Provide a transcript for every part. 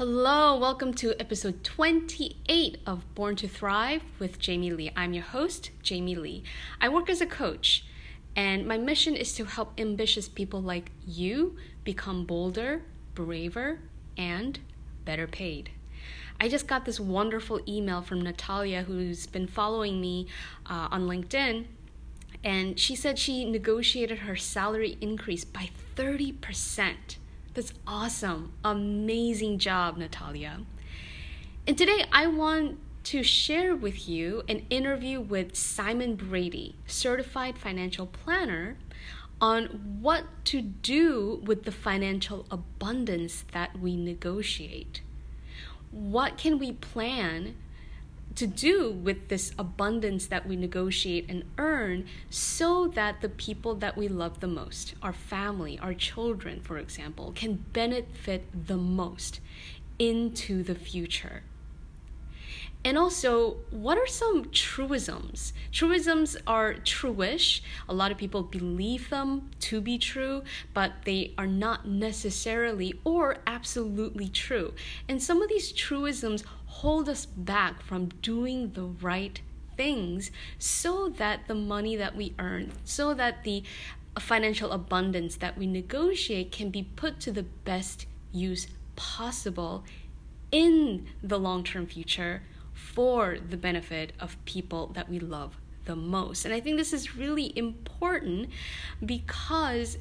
Hello, welcome to episode 28 of Born to Thrive with Jamie Lee. I'm your host, Jamie Lee. I work as a coach, and my mission is to help ambitious people like you become bolder, braver, and better paid. I just got this wonderful email from Natalia, who's been following me uh, on LinkedIn, and she said she negotiated her salary increase by 30%. That's awesome. Amazing job, Natalia. And today I want to share with you an interview with Simon Brady, certified financial planner, on what to do with the financial abundance that we negotiate. What can we plan to do with this abundance that we negotiate and earn so that the people that we love the most, our family, our children, for example, can benefit the most into the future. And also, what are some truisms? Truisms are truish. A lot of people believe them to be true, but they are not necessarily or absolutely true. And some of these truisms hold us back from doing the right things so that the money that we earn, so that the financial abundance that we negotiate can be put to the best use possible in the long term future for the benefit of people that we love the most. And I think this is really important because,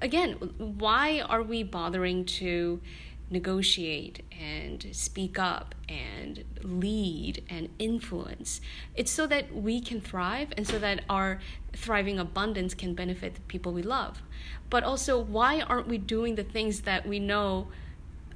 again, why are we bothering to negotiate and speak up and lead and influence. It's so that we can thrive and so that our thriving abundance can benefit the people we love. But also, why aren't we doing the things that we know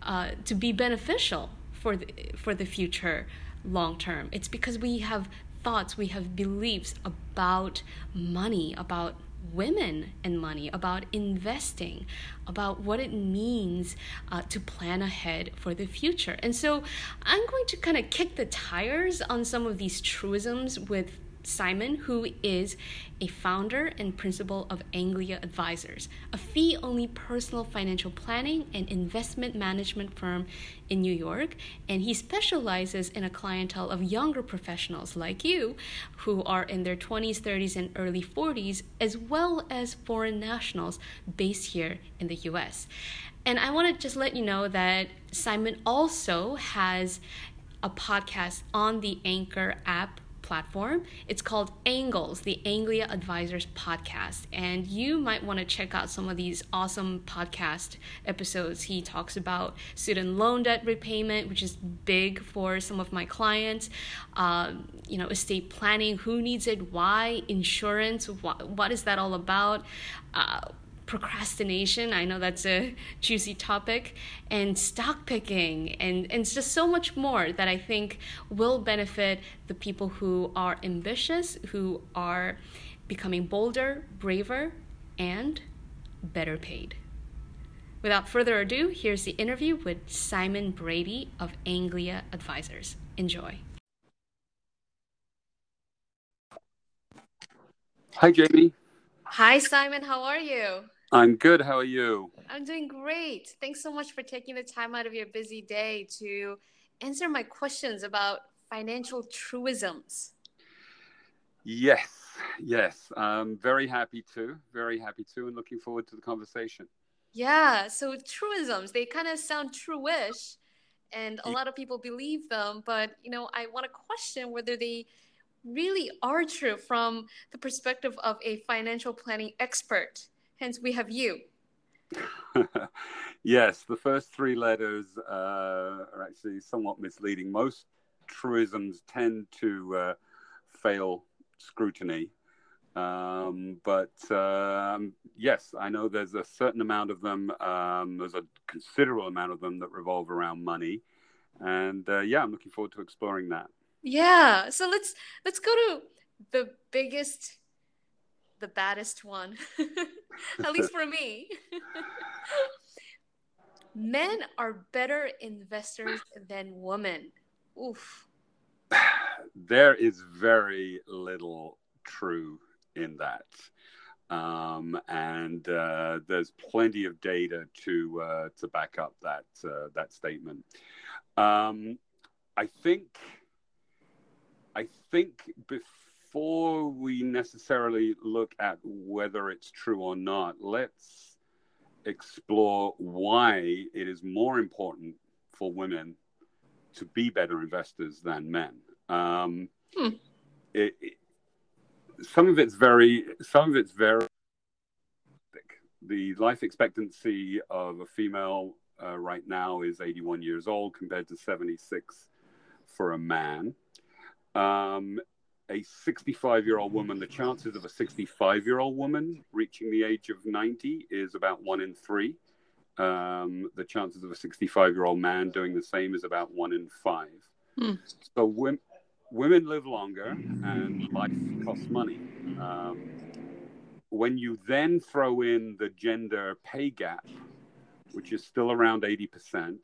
uh, to be beneficial for the, for the future long term? It's because we have thoughts, we have beliefs about money, about women and money, about investing, about what it means uh, to plan ahead for the future. And so I'm going to kind of kick the tires on some of these truisms with Simon, who is a founder and principal of Anglia Advisors, a fee only personal financial planning and investment management firm in New York. And he specializes in a clientele of younger professionals like you who are in their 20s, 30s, and early 40s, as well as foreign nationals based here in the US. And I want to just let you know that Simon also has a podcast on the Anchor app platform. It's called Angles, the Anglia Advisors podcast. And you might want to check out some of these awesome podcast episodes. He talks about student loan debt repayment, which is big for some of my clients, um, you know, estate planning, who needs it, why, insurance, what, what is that all about? Uh, procrastination. I know that's a juicy topic, and stock picking, and, and it's just so much more that I think will benefit the people who are ambitious, who are becoming bolder, braver, and better paid. Without further ado, here's the interview with Simon Brady of Anglia Advisors. Enjoy. Hi, Jamie. Hi, Simon. How are you? I'm good. How are you? I'm doing great. Thanks so much for taking the time out of your busy day to answer my questions about financial truisms. Yes, yes. I'm very happy to. Very happy to, and looking forward to the conversation. Yeah. So, truisms, they kind of sound truish, and a lot of people believe them, but, you know, I want to question whether they really are true from the perspective of a financial planning expert Hence, we have you. yes, the first three letters uh, are actually somewhat misleading. Most truisms tend to uh, fail scrutiny. Um, but um, yes, I know there's a certain amount of them. Um, there's a considerable amount of them that revolve around money, and uh, yeah, I'm looking forward to exploring that. Yeah, so let's let's go to the biggest the baddest one, at least for me. Men are better investors than women. Oof. There is very little true in that. Um, and uh, there's plenty of data to uh, to back up that uh, that statement. Um, I think I think before we necessarily look at whether it's true or not, let's explore why it is more important for women to be better investors than men. Um, hmm. it, it, some of it's very, some of it's very. The life expectancy of a female uh, right now is 81 years old compared to 76 for a man. Um, a 65 year old woman, the chances of a 65 year old woman reaching the age of 90 is about one in three. Um, the chances of a 65 year old man doing the same is about one in five. Hmm. So women, women live longer and life costs money. Um, when you then throw in the gender pay gap, which is still around 80%,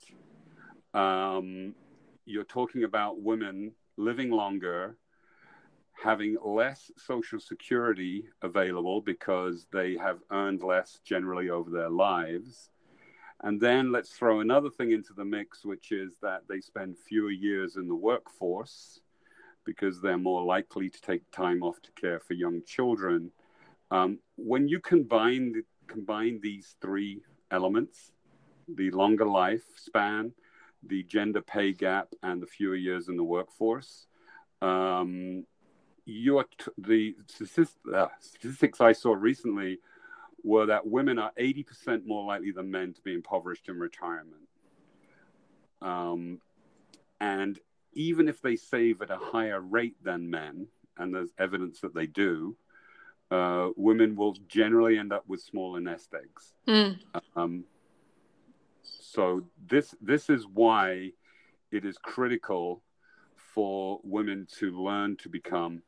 um, you're talking about women living longer, having less social security available because they have earned less generally over their lives. And then let's throw another thing into the mix, which is that they spend fewer years in the workforce because they're more likely to take time off to care for young children. Um, when you combine combine these three elements, the longer lifespan, the gender pay gap and the fewer years in the workforce. Um, you t- the statistics, uh, statistics I saw recently were that women are 80% more likely than men to be impoverished in retirement. Um, and even if they save at a higher rate than men, and there's evidence that they do, uh, women will generally end up with smaller nest eggs. Mm. Um, so this this is why it is critical for women to learn to become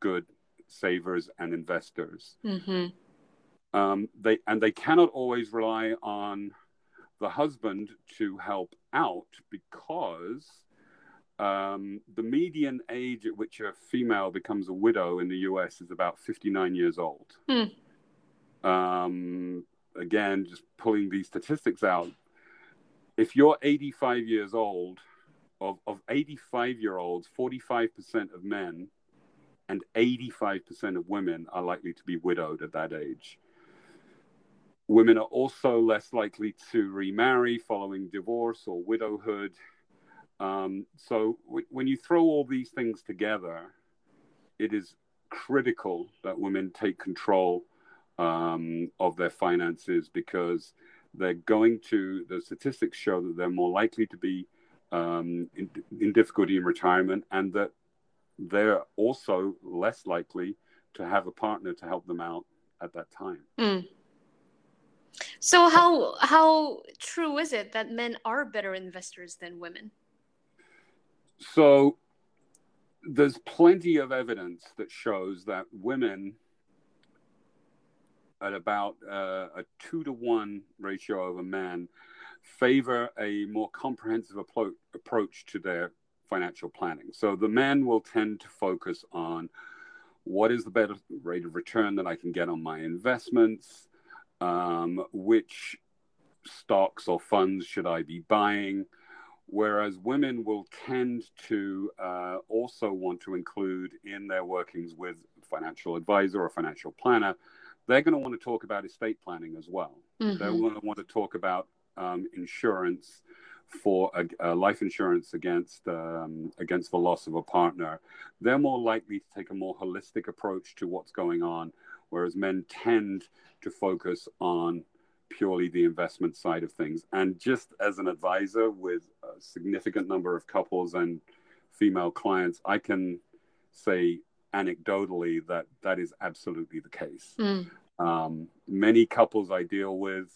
good savers and investors. Mm-hmm. Um, they and they cannot always rely on the husband to help out because um, the median age at which a female becomes a widow in the U.S. is about 59 years old. Mm. Um, again, just pulling these statistics out, if you're 85 years old, of, of 85 year olds, 45% of men and 85% of women are likely to be widowed at that age. Women are also less likely to remarry following divorce or widowhood. Um, so, w- when you throw all these things together, it is critical that women take control um, of their finances because they're going to, the statistics show that they're more likely to be um, in, in difficulty in retirement and that they're also less likely to have a partner to help them out at that time. Mm. So how how true is it that men are better investors than women? So there's plenty of evidence that shows that women at about uh, a two to one ratio of a man favor a more comprehensive appro- approach to their financial planning. So the men will tend to focus on what is the better rate of return that I can get on my investments, um, which stocks or funds should I be buying. Whereas women will tend to uh, also want to include in their workings with financial advisor or financial planner they're going to want to talk about estate planning as well. Mm-hmm. They're going to want to talk about um, insurance for a, a, life insurance against um, against the loss of a partner. They're more likely to take a more holistic approach to what's going on, whereas men tend to focus on purely the investment side of things. And just as an advisor with a significant number of couples and female clients, I can say anecdotally that that is absolutely the case. Mm. Um, many couples I deal with,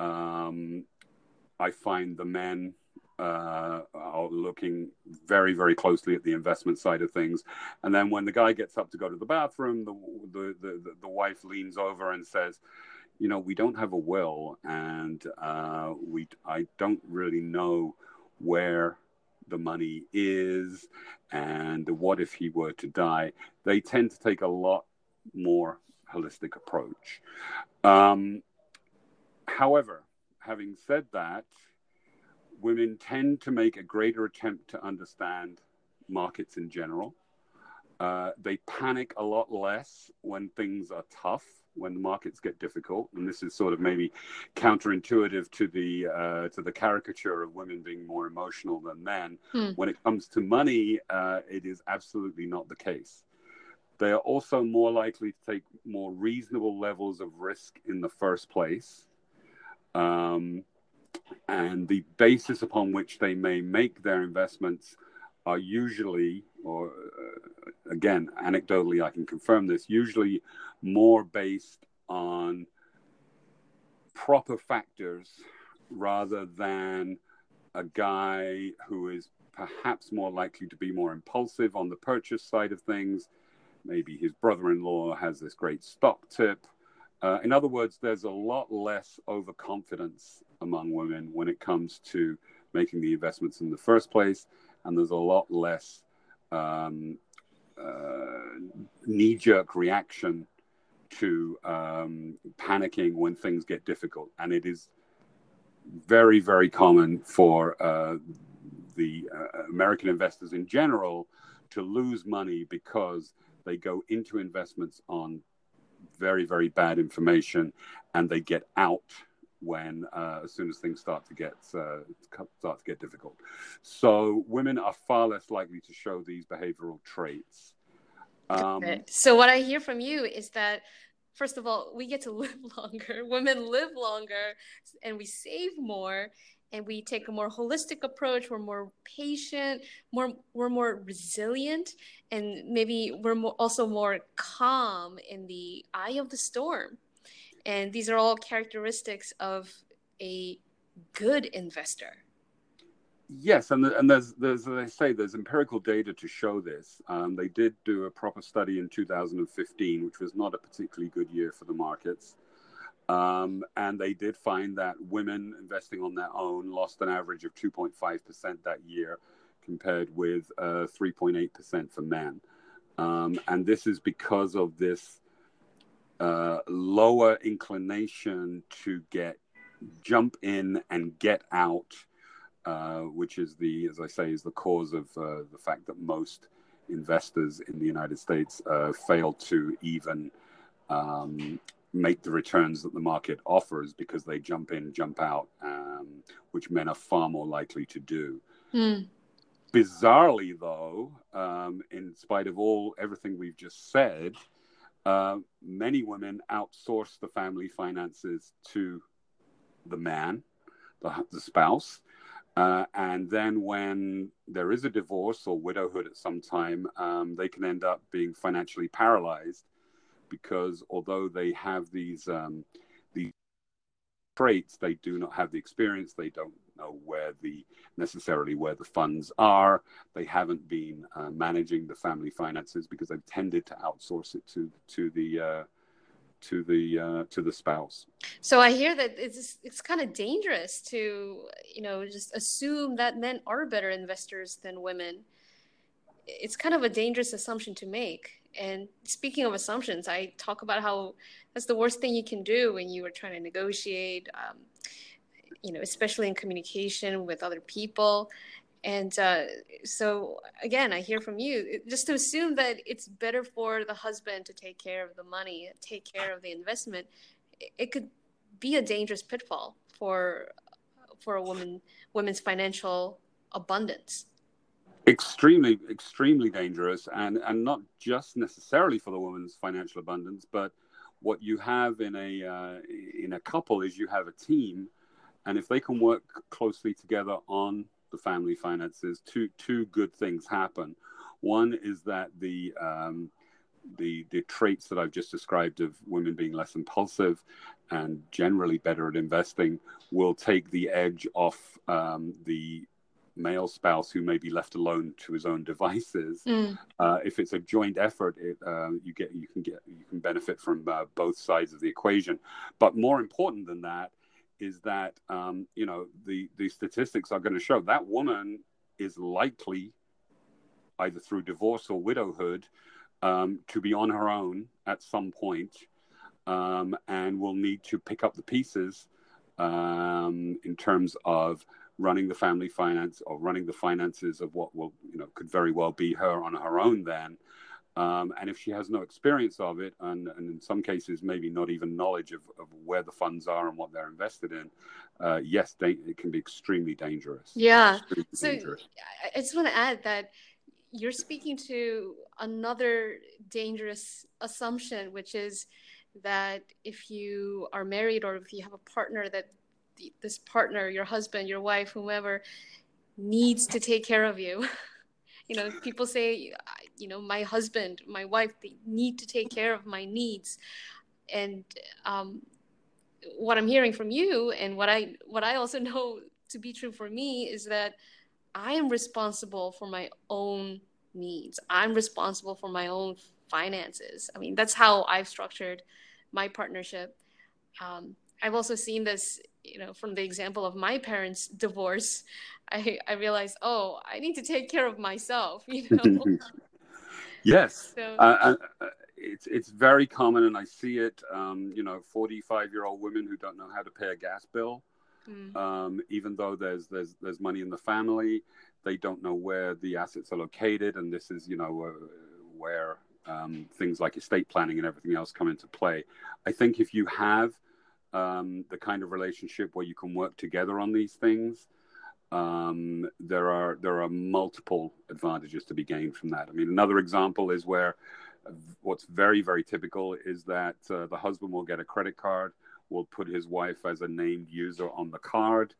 um, I find the men uh, are looking very, very closely at the investment side of things. And then when the guy gets up to go to the bathroom, the, the, the, the wife leans over and says, you know, we don't have a will, and uh, we I don't really know where the money is and what if he were to die, they tend to take a lot more holistic approach. Um, however, having said that, women tend to make a greater attempt to understand markets in general. Uh, they panic a lot less when things are tough, when the markets get difficult, and this is sort of maybe counterintuitive to the uh, to the caricature of women being more emotional than men. Hmm. When it comes to money, uh, it is absolutely not the case. They are also more likely to take more reasonable levels of risk in the first place. Um, and the basis upon which they may make their investments are usually, or uh, again, anecdotally, I can confirm this, usually more based on proper factors rather than a guy who is perhaps more likely to be more impulsive on the purchase side of things. Maybe his brother in law has this great stock tip. Uh, in other words, there's a lot less overconfidence among women when it comes to making the investments in the first place, and there's a lot less um, uh, knee jerk reaction to um, panicking when things get difficult. And it is very, very common for uh, the uh, American investors in general to lose money because they go into investments on very, very bad information and they get out when uh, as soon as things start to get uh, start to get difficult. So women are far less likely to show these behavioral traits. Um, so what I hear from you is that first of all, we get to live longer. Women live longer, and we save more, and we take a more holistic approach. We're more patient, more we're more resilient, and maybe we're more, also more calm in the eye of the storm. And these are all characteristics of a good investor. Yes, and, and there's, there's, as I say, there's empirical data to show this. Um, they did do a proper study in 2015, which was not a particularly good year for the markets. Um, and they did find that women investing on their own lost an average of 2.5% that year, compared with uh, 3.8% for men. Um, and this is because of this uh, lower inclination to get jump in and get out, uh, which is the, as I say, is the cause of uh, the fact that most investors in the United States uh, fail to even um, make the returns that the market offers because they jump in, jump out, um, which men are far more likely to do. Mm. Bizarrely, though, um, in spite of all everything we've just said, uh, many women outsource the family finances to the man, the, the spouse. Uh, and then when there is a divorce or widowhood at some time, um, they can end up being financially paralyzed because although they have these um, these traits, they do not have the experience. They don't know where the necessarily where the funds are. They haven't been uh, managing the family finances because they've tended to outsource it to to the uh, to the uh, to the spouse. So I hear that it's it's kind of dangerous to you know just assume that men are better investors than women. It's kind of a dangerous assumption to make. And speaking of assumptions, I talk about how that's the worst thing you can do when you are trying to negotiate. Um, you know, especially in communication with other people. And uh, so, again, I hear from you just to assume that it's better for the husband to take care of the money, take care of the investment. It could be a dangerous pitfall for for a woman women's financial abundance extremely extremely dangerous and and not just necessarily for the woman's financial abundance but what you have in a uh, in a couple is you have a team and if they can work closely together on the family finances, two two good things happen. One is that the um, the the traits that I've just described of women being less impulsive and generally better at investing will take the edge off um, the male spouse who may be left alone to his own devices. Mm. Uh, if it's a joint effort, it, uh, you get you can get you can benefit from uh, both sides of the equation. But more important than that is that um, you know the the statistics are going to show that woman is likely either through divorce or widowhood um, to be on her own at some point um, and will need to pick up the pieces um, in terms of running the family finance or running the finances of what will you know could very well be her on her own then um, and if she has no experience of it, and, and, in some cases, maybe not even knowledge of, of where the funds are and what they're invested in, uh, yes, they, it can be extremely dangerous. Yeah. Extremely so dangerous. I just want to add that you're speaking to another dangerous assumption, which is that if you are married or if you have a partner, that this partner, your husband, your wife, whomever, needs to take care of you. you know people say you know my husband my wife they need to take care of my needs. And um, what i'm hearing from you and what i what i also know to be true for me is that i am responsible for my own needs. I'm responsible for my own finances. I mean that's how i've structured my partnership. Um, i've also seen this you know from the example of my parents divorce I, I realized, oh, I need to take care of myself, you know? yes. So, uh, uh, it's, it's very common, and I see it, um, you know, 45 year old women who don't know how to pay a gas bill. Mm. Um, even though there's, there's, there's money in the family, they don't know where the assets are located. And this is, you know, uh, where um, things like estate planning and everything else come into play. I think if you have um, the kind of relationship where you can work together on these things, um, there are there are multiple advantages to be gained from that. I mean, another example is where what's very very typical is that uh, the husband will get a credit card, will put his wife as a named user on the card.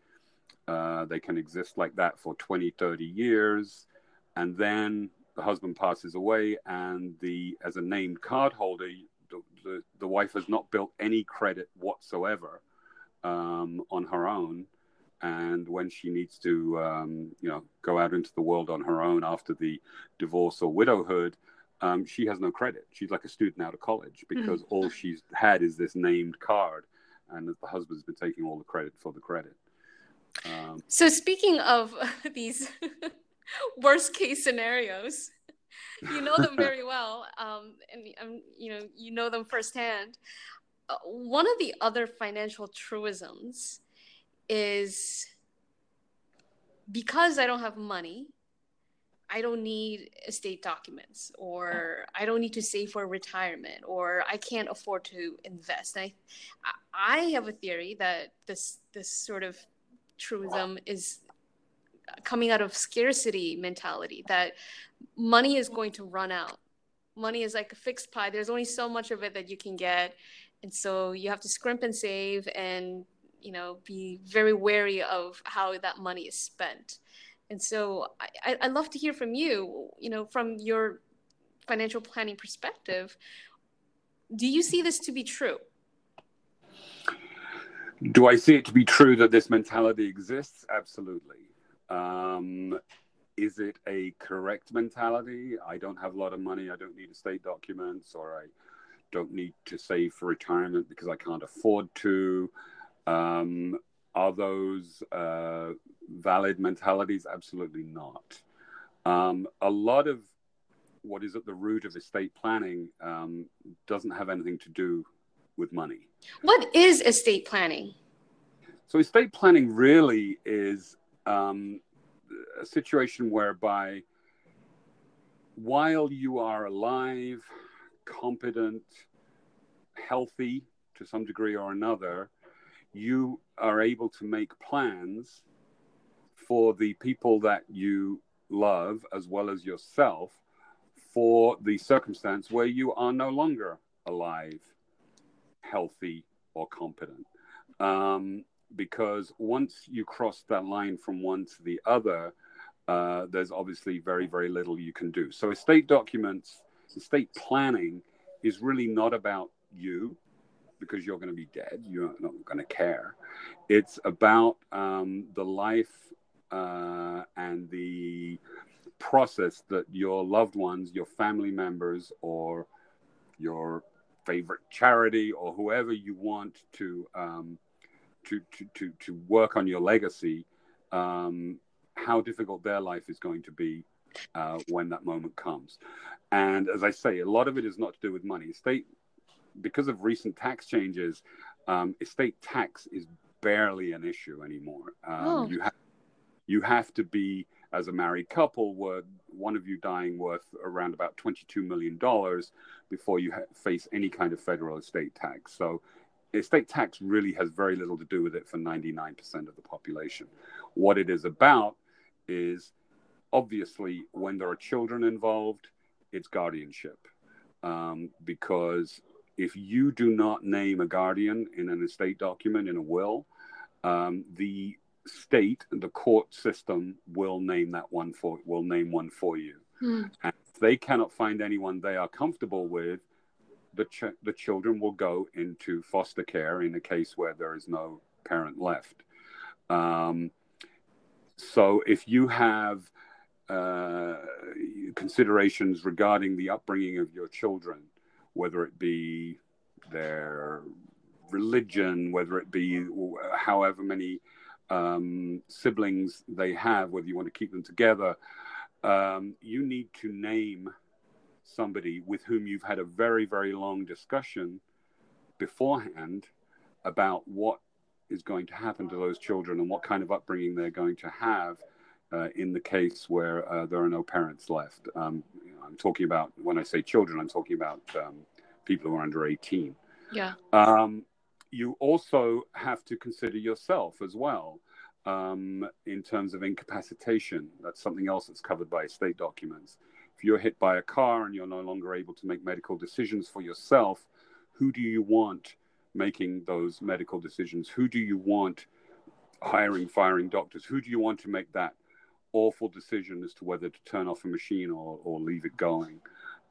Uh, they can exist like that for 20, 30 years, and then the husband passes away, and the as a named card holder, the, the, wife has not built any credit whatsoever um, on her own and when she needs to um, you know go out into the world on her own after the divorce or widowhood um, she has no credit she's like a student out of college hmm. because mm-hmm. all she's had is this named card and the husband's been taking all the credit for the credit um, so speaking of these worst case scenarios you know them very well um, and um, you know you know them firsthand uh, one of the other financial truisms is because I don't have money, I don't need estate documents, or I don't need to save for retirement, or I can't afford to invest. And I, I have a theory that this this sort of truism is coming out of scarcity mentality that money is going to run out. Money is like a fixed pie. There's only so much of it that you can get, and so you have to scrimp and save and you know be very wary of how that money is spent. And so I, i'd love to hear from you you know from your financial planning perspective. Do you see this to be true? Do i see it to be true that this mentality exists? Absolutely um, is it a correct mentality i don't have a lot of money i don't need estate documents or i don't need to save for retirement because i can't afford to um, are those uh, valid mentalities? Absolutely not. Um, a lot of what is at the root of estate planning um, doesn't have anything to do with money. What is estate planning? So, estate planning really is um, a situation whereby while you are alive, competent, healthy to some degree or another, you are able to make plans for the people that you love as well as yourself for the circumstance where you are no longer alive, healthy, or competent. Um, because once you cross that line from one to the other, uh, there's obviously very, very little you can do. So, estate documents, estate planning is really not about you because you're going to be dead. You're not going to care. It's about um, the life uh, and the process that your loved ones, your family members, or your favorite charity, or whoever you want to um, to, to, to, to work on your legacy, um, how difficult their life is going to be uh, when that moment comes. And as I say, a lot of it is not to do with money. Estate because of recent tax changes, um, estate tax is barely an issue anymore. Um, oh. You have you have to be as a married couple were one of you dying worth around about $22 million before you ha- face any kind of federal estate tax. So estate tax really has very little to do with it for 99% of the population. What it is about is obviously when there are children involved, it's guardianship. Um, because if you do not name a guardian in an estate document, in a will, um, the state, the court system will name that one for will name one for you. Hmm. And if they cannot find anyone they are comfortable with, the ch- the children will go into foster care in a case where there is no parent left. Um, so if you have uh, considerations regarding the upbringing of your children, whether it be their religion, whether it be however many um, siblings they have, whether you want to keep them together, um, you need to name somebody with whom you've had a very, very long discussion beforehand about what is going to happen to those children and what kind of upbringing they're going to have uh, in the case where uh, there are no parents left. Um, I'm talking about, when I say children, I'm talking about um, people who are under 18. Yeah. Um, you also have to consider yourself as well um, in terms of incapacitation. That's something else that's covered by estate documents. If you're hit by a car and you're no longer able to make medical decisions for yourself, who do you want making those medical decisions? Who do you want hiring, firing doctors? Who do you want to make that awful decision as to whether to turn off a machine or, or leave it going?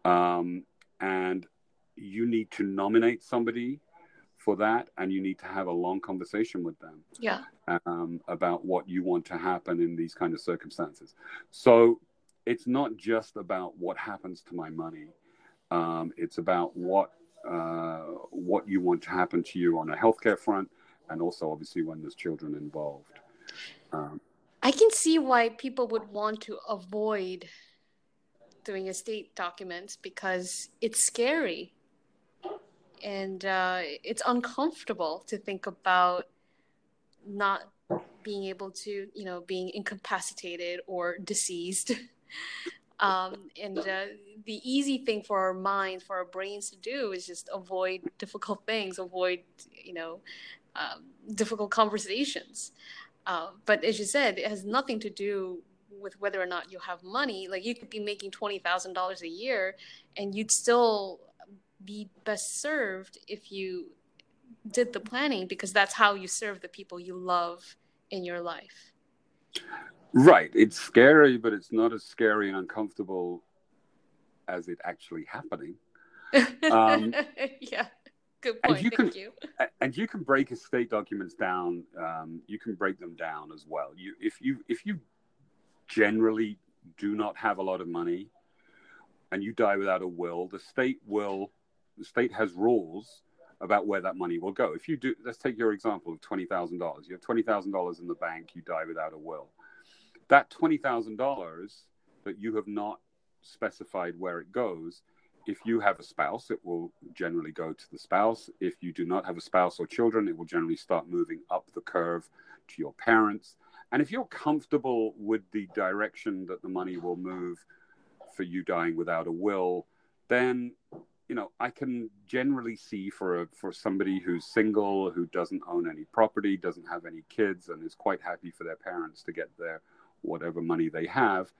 Um, and you need to nominate somebody for that and you need to have a long conversation with them yeah um, about what you want to happen in these kind of circumstances so it's not just about what happens to my money. Um, it's about what uh, what you want to happen to you on a healthcare front and also obviously when there's children involved. Um, i can see why people would want to avoid doing estate documents because it's scary and uh, it's uncomfortable to think about not being able to you know being incapacitated or deceased um, and uh, the easy thing for our minds for our brains to do is just avoid difficult things avoid you know um, difficult conversations uh, but as you said it has nothing to do with whether or not you have money like you could be making $20000 a year and you'd still be best served if you did the planning because that's how you serve the people you love in your life. Right. It's scary, but it's not as scary and uncomfortable as it actually happening. Um, yeah. Good point. And you Thank can, you. And you can break estate documents down. Um, you can break them down as well. You, if you, if you generally do not have a lot of money, and you die without a will, the state will the state has rules about where that money will go. If you do, let's take your example of twenty thousand dollars. You have twenty thousand dollars in the bank. You die without a will. That twenty thousand dollars that you have not specified where it goes. If you have a spouse, it will generally go to the spouse. If you do not have a spouse or children, it will generally start moving up the curve to your parents. And if you're comfortable with the direction that the money will move for you dying without a will, then you know, I can generally see for a, for somebody who's single, who doesn't own any property, doesn't have any kids, and is quite happy for their parents to get their whatever money they have.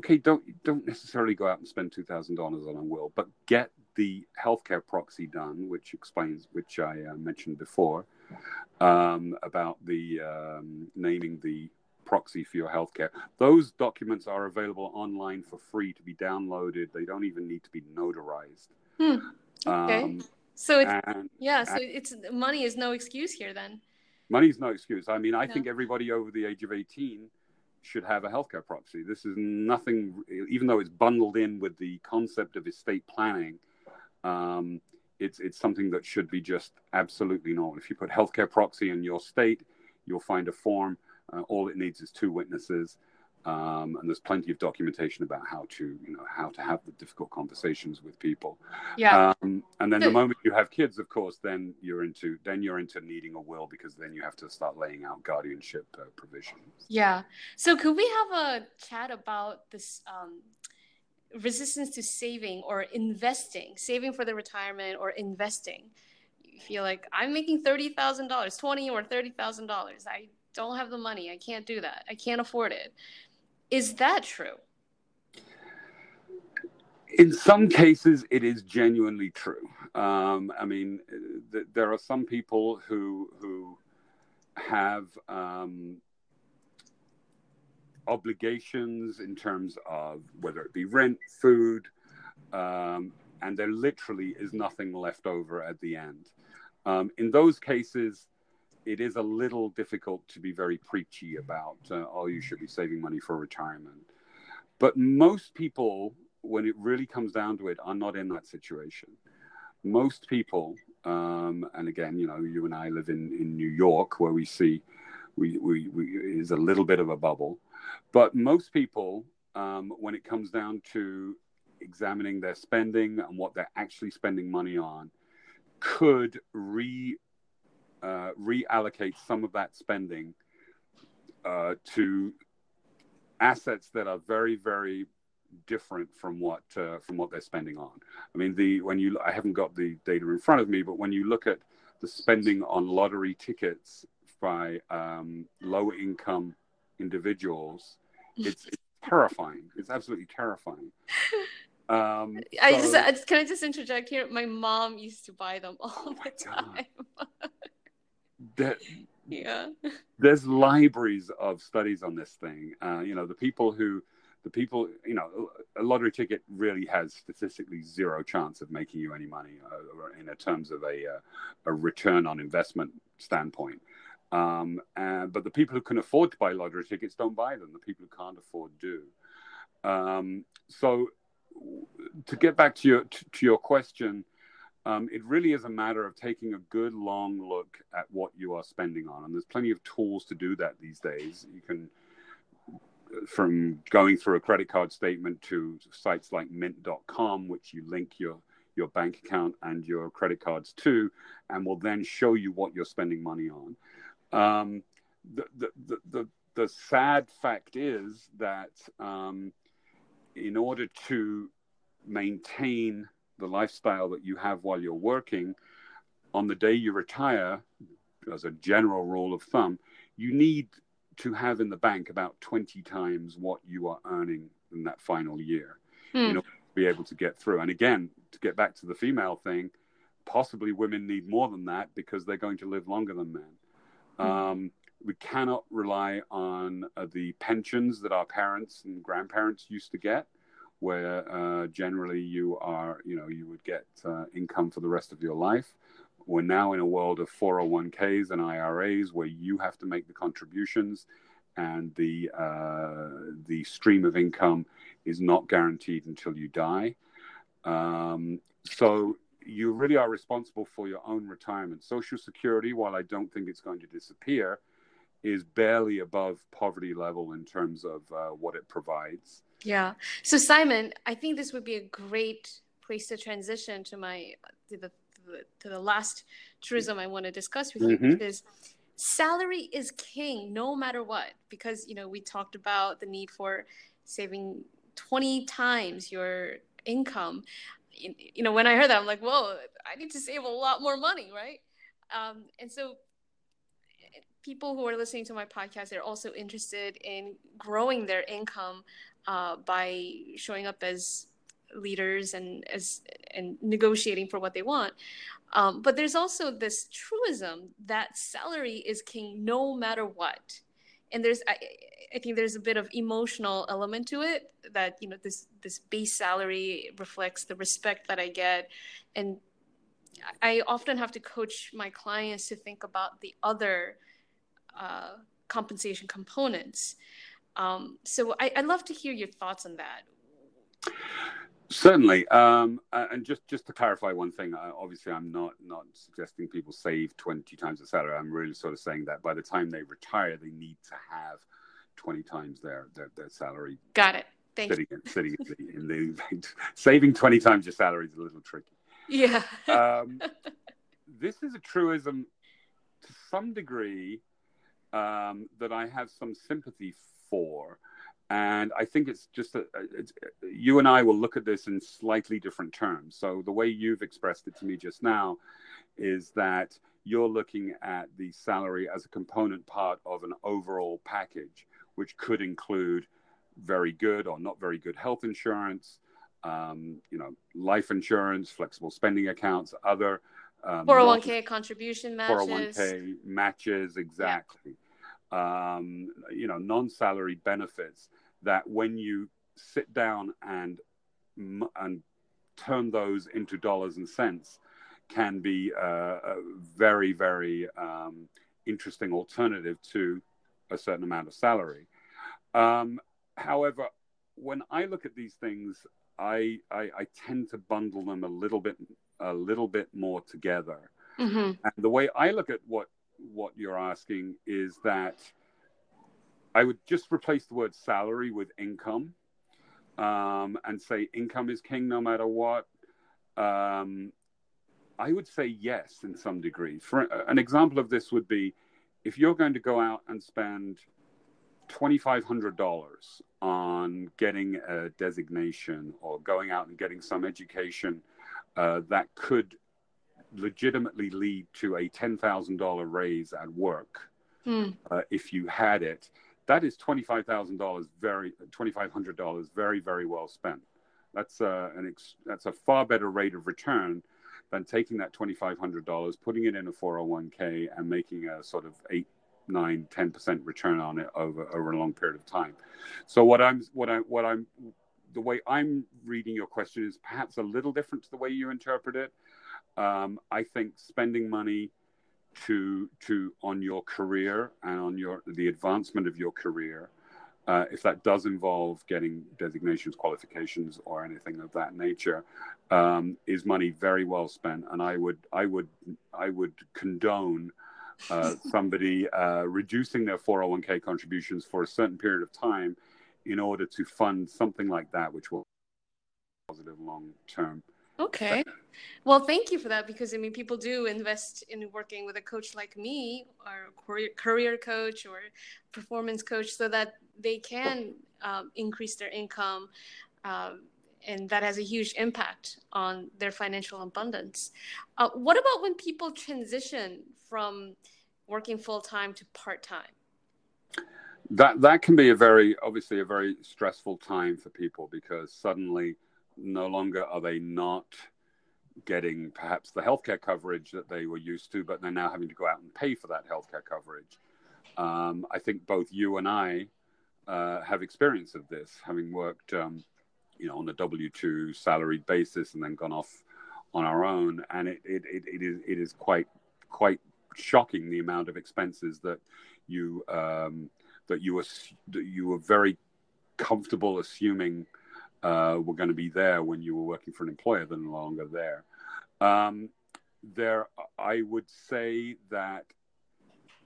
Okay, don't don't necessarily go out and spend two thousand dollars on a will, but get the healthcare proxy done, which explains, which I uh, mentioned before, um, about the um, naming the proxy for your healthcare. Those documents are available online for free to be downloaded. They don't even need to be notarized. Hmm. Okay. Um, so it's and, yeah. So it's money is no excuse here then. Money's no excuse. I mean, I no. think everybody over the age of eighteen should have a healthcare proxy. This is nothing, even though it's bundled in with the concept of estate planning. Um, it's it's something that should be just absolutely normal. If you put healthcare proxy in your state, you'll find a form. Uh, all it needs is two witnesses. Um, and there's plenty of documentation about how to, you know, how to have the difficult conversations with people. Yeah. Um, and then the moment you have kids, of course, then you're into then you're into needing a will because then you have to start laying out guardianship uh, provisions. Yeah. So could we have a chat about this um, resistance to saving or investing, saving for the retirement or investing? You feel like I'm making thirty thousand dollars, twenty or thirty thousand dollars. I don't have the money. I can't do that. I can't afford it. Is that true? In some cases, it is genuinely true. Um, I mean, th- there are some people who who have um, obligations in terms of whether it be rent, food, um, and there literally is nothing left over at the end. Um, in those cases, it is a little difficult to be very preachy about, uh, oh, you should be saving money for retirement. But most people, when it really comes down to it, are not in that situation. Most people, um, and again, you know, you and I live in, in New York, where we see we, we, we is a little bit of a bubble. But most people, um, when it comes down to examining their spending and what they're actually spending money on, could re uh, reallocate some of that spending uh, to assets that are very, very different from what uh, from what they're spending on. I mean, the when you I haven't got the data in front of me, but when you look at the spending on lottery tickets by um, low income individuals, it's, it's terrifying. It's absolutely terrifying. Um, I just can I just interject here? My mom used to buy them all oh the time that yeah. there's libraries of studies on this thing. Uh, you know the people who the people you know a lottery ticket really has statistically zero chance of making you any money uh, in terms of a, uh, a return on investment standpoint. Um, and, but the people who can afford to buy lottery tickets don't buy them. The people who can't afford do. Um, so to get back to your to, to your question um, it really is a matter of taking a good long look at what you are spending on. And there's plenty of tools to do that these days. You can, from going through a credit card statement to sites like mint.com, which you link your, your bank account and your credit cards to, and will then show you what you're spending money on. Um, the, the, the, the, the sad fact is that um, in order to maintain the lifestyle that you have while you're working, on the day you retire, as a general rule of thumb, you need to have in the bank about 20 times what you are earning in that final year hmm. in order to be able to get through. And again, to get back to the female thing, possibly women need more than that because they're going to live longer than men. Hmm. Um, we cannot rely on uh, the pensions that our parents and grandparents used to get where uh, generally you are, you know, you would get uh, income for the rest of your life. We're now in a world of 401ks and IRAs where you have to make the contributions, and the uh, the stream of income is not guaranteed until you die. Um, so you really are responsible for your own retirement. Social Security, while I don't think it's going to disappear, is barely above poverty level in terms of uh, what it provides. Yeah. So Simon, I think this would be a great place to transition to my to the to the last truism I want to discuss with you, mm-hmm. which is salary is king no matter what. Because you know we talked about the need for saving twenty times your income. You know, when I heard that, I'm like, whoa, I need to save a lot more money, right? Um, and so people who are listening to my podcast they're also interested in growing their income uh, by showing up as leaders and as and negotiating for what they want. Um, but there's also this truism that salary is king no matter what. And there's I, I think there's a bit of emotional element to it that you know this this base salary reflects the respect that I get and I often have to coach my clients to think about the other uh, compensation components. Um, so I, would love to hear your thoughts on that. Certainly, um, and just just to clarify one thing, obviously I'm not not suggesting people save twenty times the salary. I'm really sort of saying that by the time they retire, they need to have 20 times their their, their salary. Got it. Thank sitting, you. sitting in the, in the. Saving 20 times your salary is a little tricky. Yeah. um, this is a truism to some degree um, that I have some sympathy for. And I think it's just that it's, you and I will look at this in slightly different terms. So the way you've expressed it to me just now is that you're looking at the salary as a component part of an overall package, which could include very good or not very good health insurance, um, you know, life insurance, flexible spending accounts, other um, 401k contribution matches. 401k matches, exactly. Yeah. Um, you know, non-salary benefits that when you sit down and and turn those into dollars and cents can be a, a very very um, interesting alternative to a certain amount of salary. Um, however, when I look at these things, I, I, I tend to bundle them a little bit a little bit more together. Mm-hmm. And the way I look at what what you're asking is that I would just replace the word salary with income um, and say income is king no matter what. Um, I would say yes in some degree. For an example of this would be if you're going to go out and spend $2,500 on getting a designation or going out and getting some education uh, that could legitimately lead to a $10,000 raise at work mm. uh, if you had it that is $25,000 very $2,500 very very well spent. That's uh, an ex- that's a far better rate of return than taking that $2,500, putting it in a 401k and making a sort of eight, nine, 10% return on it over, over a long period of time. So what I'm, what I, what I'm, the way I'm reading your question is perhaps a little different to the way you interpret it. Um, I think spending money to to on your career and on your the advancement of your career uh, if that does involve getting designations qualifications or anything of that nature um, is money very well spent. And i would i would i would condone uh, somebody uh, reducing their 401k contributions for a certain period of time in order to fund something like that which will positive long term Okay. Well, thank you for that because I mean, people do invest in working with a coach like me, or a career coach, or performance coach, so that they can um, increase their income, um, and that has a huge impact on their financial abundance. Uh, what about when people transition from working full time to part time? That that can be a very obviously a very stressful time for people because suddenly no longer are they not getting perhaps the healthcare coverage that they were used to, but they're now having to go out and pay for that healthcare coverage. Um, I think both you and I uh, have experience of this, having worked, um, you know, on a W two salaried basis and then gone off on our own, and it, it, it, it is it is quite quite shocking the amount of expenses that you um, that you were that you were very comfortable assuming uh, were going to be there when you were working for an employer that are no longer there. Um, there, I would say that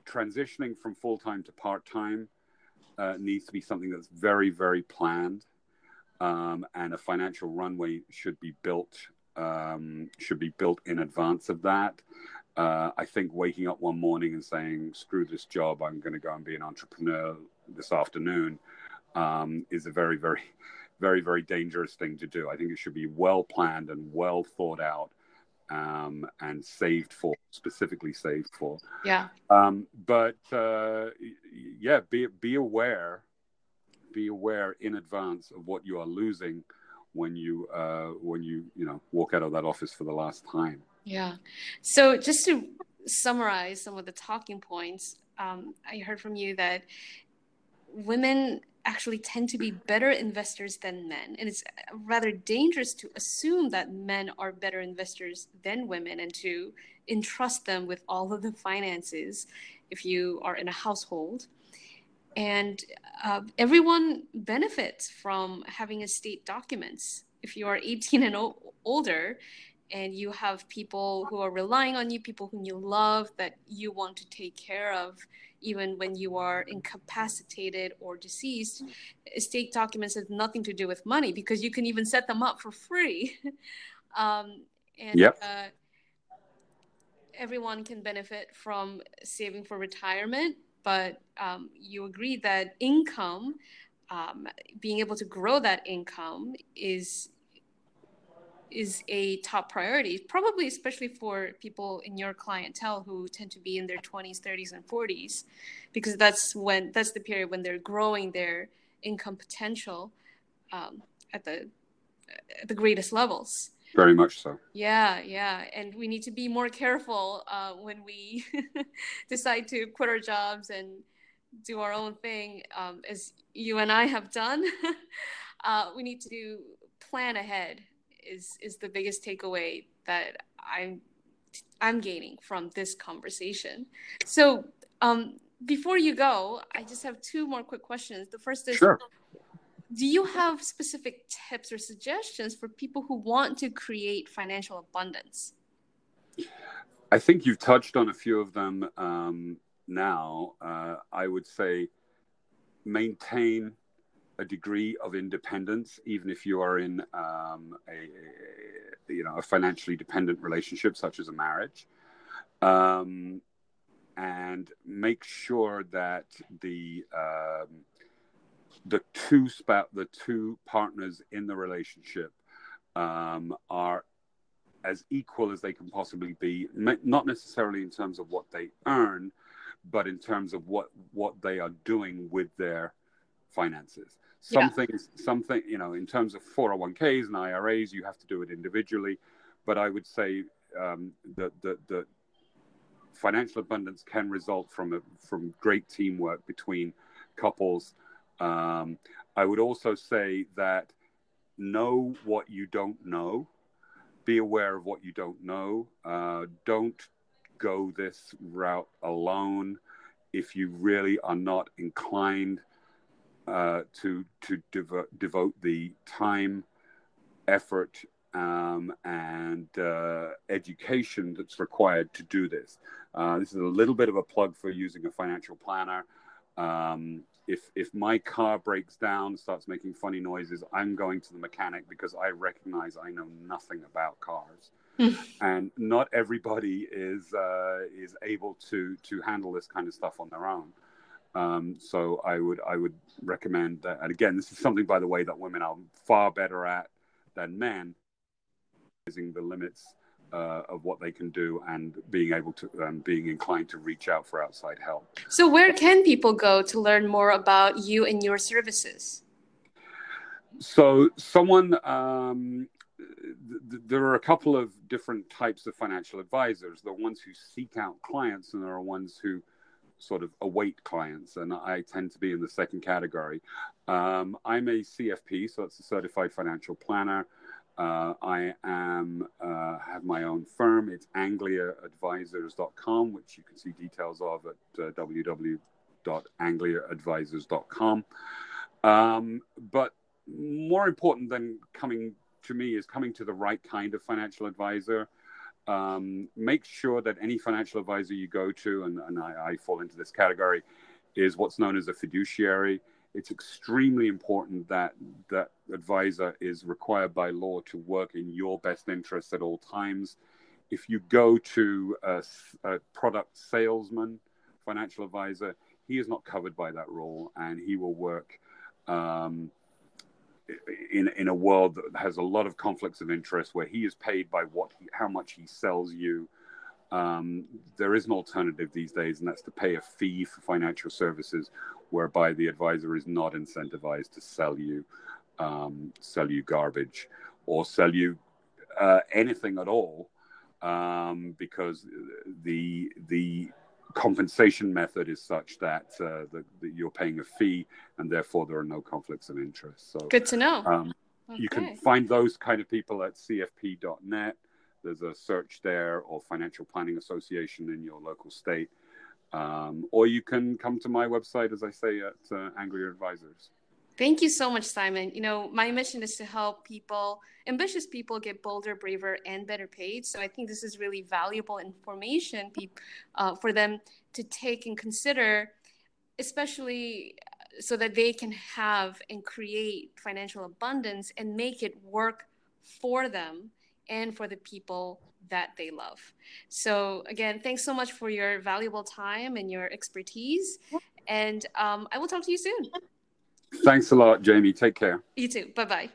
transitioning from full time to part time uh, needs to be something that's very, very planned, um, and a financial runway should be built um, should be built in advance of that. Uh, I think waking up one morning and saying, "Screw this job, I'm going to go and be an entrepreneur this afternoon," um, is a very, very very, very dangerous thing to do. I think it should be well planned and well thought out um, and saved for, specifically saved for. Yeah. Um, but uh, yeah, be be aware, be aware in advance of what you are losing when you uh, when you you know walk out of that office for the last time. Yeah. So just to summarize some of the talking points, um, I heard from you that women actually tend to be better investors than men. And it's rather dangerous to assume that men are better investors than women and to entrust them with all of the finances if you are in a household. And uh, everyone benefits from having estate documents. If you are 18 and o- older, and you have people who are relying on you, people whom you love, that you want to take care of, even when you are incapacitated or deceased. Estate documents have nothing to do with money because you can even set them up for free. um, and yep. uh, everyone can benefit from saving for retirement, but um, you agree that income, um, being able to grow that income, is is a top priority, probably especially for people in your clientele who tend to be in their 20s, 30s, and 40s, because that's when that's the period when they're growing their income potential um, at the at the greatest levels. Very much so. Yeah, yeah, and we need to be more careful uh, when we decide to quit our jobs and do our own thing, um, as you and I have done. uh, we need to plan ahead is is the biggest takeaway that I'm I'm gaining from this conversation. So um, before you go, I just have two more quick questions. The first is sure. Do you have specific tips or suggestions for people who want to create financial abundance? I think you've touched on a few of them um, now. Uh, I would say maintain a degree of independence, even if you are in um, a, you know a financially dependent relationship, such as a marriage, um, and make sure that the um, the two spout the two partners in the relationship um, are as equal as they can possibly be, not necessarily in terms of what they earn, but in terms of what what they are doing with their finances. Some yeah. things, something, you know, in terms of 401ks and IRAs, you have to do it individually. But I would say um, that that, the financial abundance can result from a, from great teamwork between couples. Um, I would also say that know what you don't know. Be aware of what you don't know. Uh, don't go this route alone if you really are not inclined uh, to to devo- devote the time, effort, um, and uh, education that's required to do this. Uh, this is a little bit of a plug for using a financial planner. Um, if if my car breaks down, starts making funny noises, I'm going to the mechanic because I recognize I know nothing about cars. and not everybody is uh, is able to to handle this kind of stuff on their own. Um, so I would I would recommend that. And again, this is something, by the way, that women are far better at than men, using the limits uh, of what they can do and being able to um, being inclined to reach out for outside help. So, where can people go to learn more about you and your services? So, someone. Um, there are a couple of different types of financial advisors. The ones who seek out clients, and there are ones who sort of await clients, and I tend to be in the second category. Um, I'm a CFP, so it's a certified financial planner. Uh, I am uh, have my own firm. It's angliaadvisors.com, which you can see details of at uh, www.angliaadvisors.com. Um, but more important than coming to me is coming to the right kind of financial advisor um, make sure that any financial advisor you go to, and, and I, I, fall into this category, is what's known as a fiduciary. It's extremely important that that advisor is required by law to work in your best interest at all times. If you go to a, a product salesman, financial advisor, he is not covered by that rule, and he will work um, in in a world that has a lot of conflicts of interest where he is paid by what he, how much he sells you. Um, there is an alternative these days and that's to pay a fee for financial services whereby the advisor is not incentivized to sell you um, sell you garbage or sell you uh, anything at all um, because the the compensation method is such that, uh, that, that, you're paying a fee and therefore there are no conflicts of interest. So good to know. Um, okay. You can find those kind of people at cfp.net. There's a search there or Financial Planning Association in your local state. Um, or you can come to my website, as I say, at uh, Anglia Advisors. Thank you so much, Simon. You know, my mission is to help people, ambitious people, get bolder, braver, and better paid. So I think this is really valuable information uh, for them to take and consider, especially so that they can have and create financial abundance and make it work for them and for the people that they love. So, again, thanks so much for your valuable time and your expertise. And um, I will talk to you soon. Thanks a lot, Jamie. Take care. You too. Bye-bye. Bye.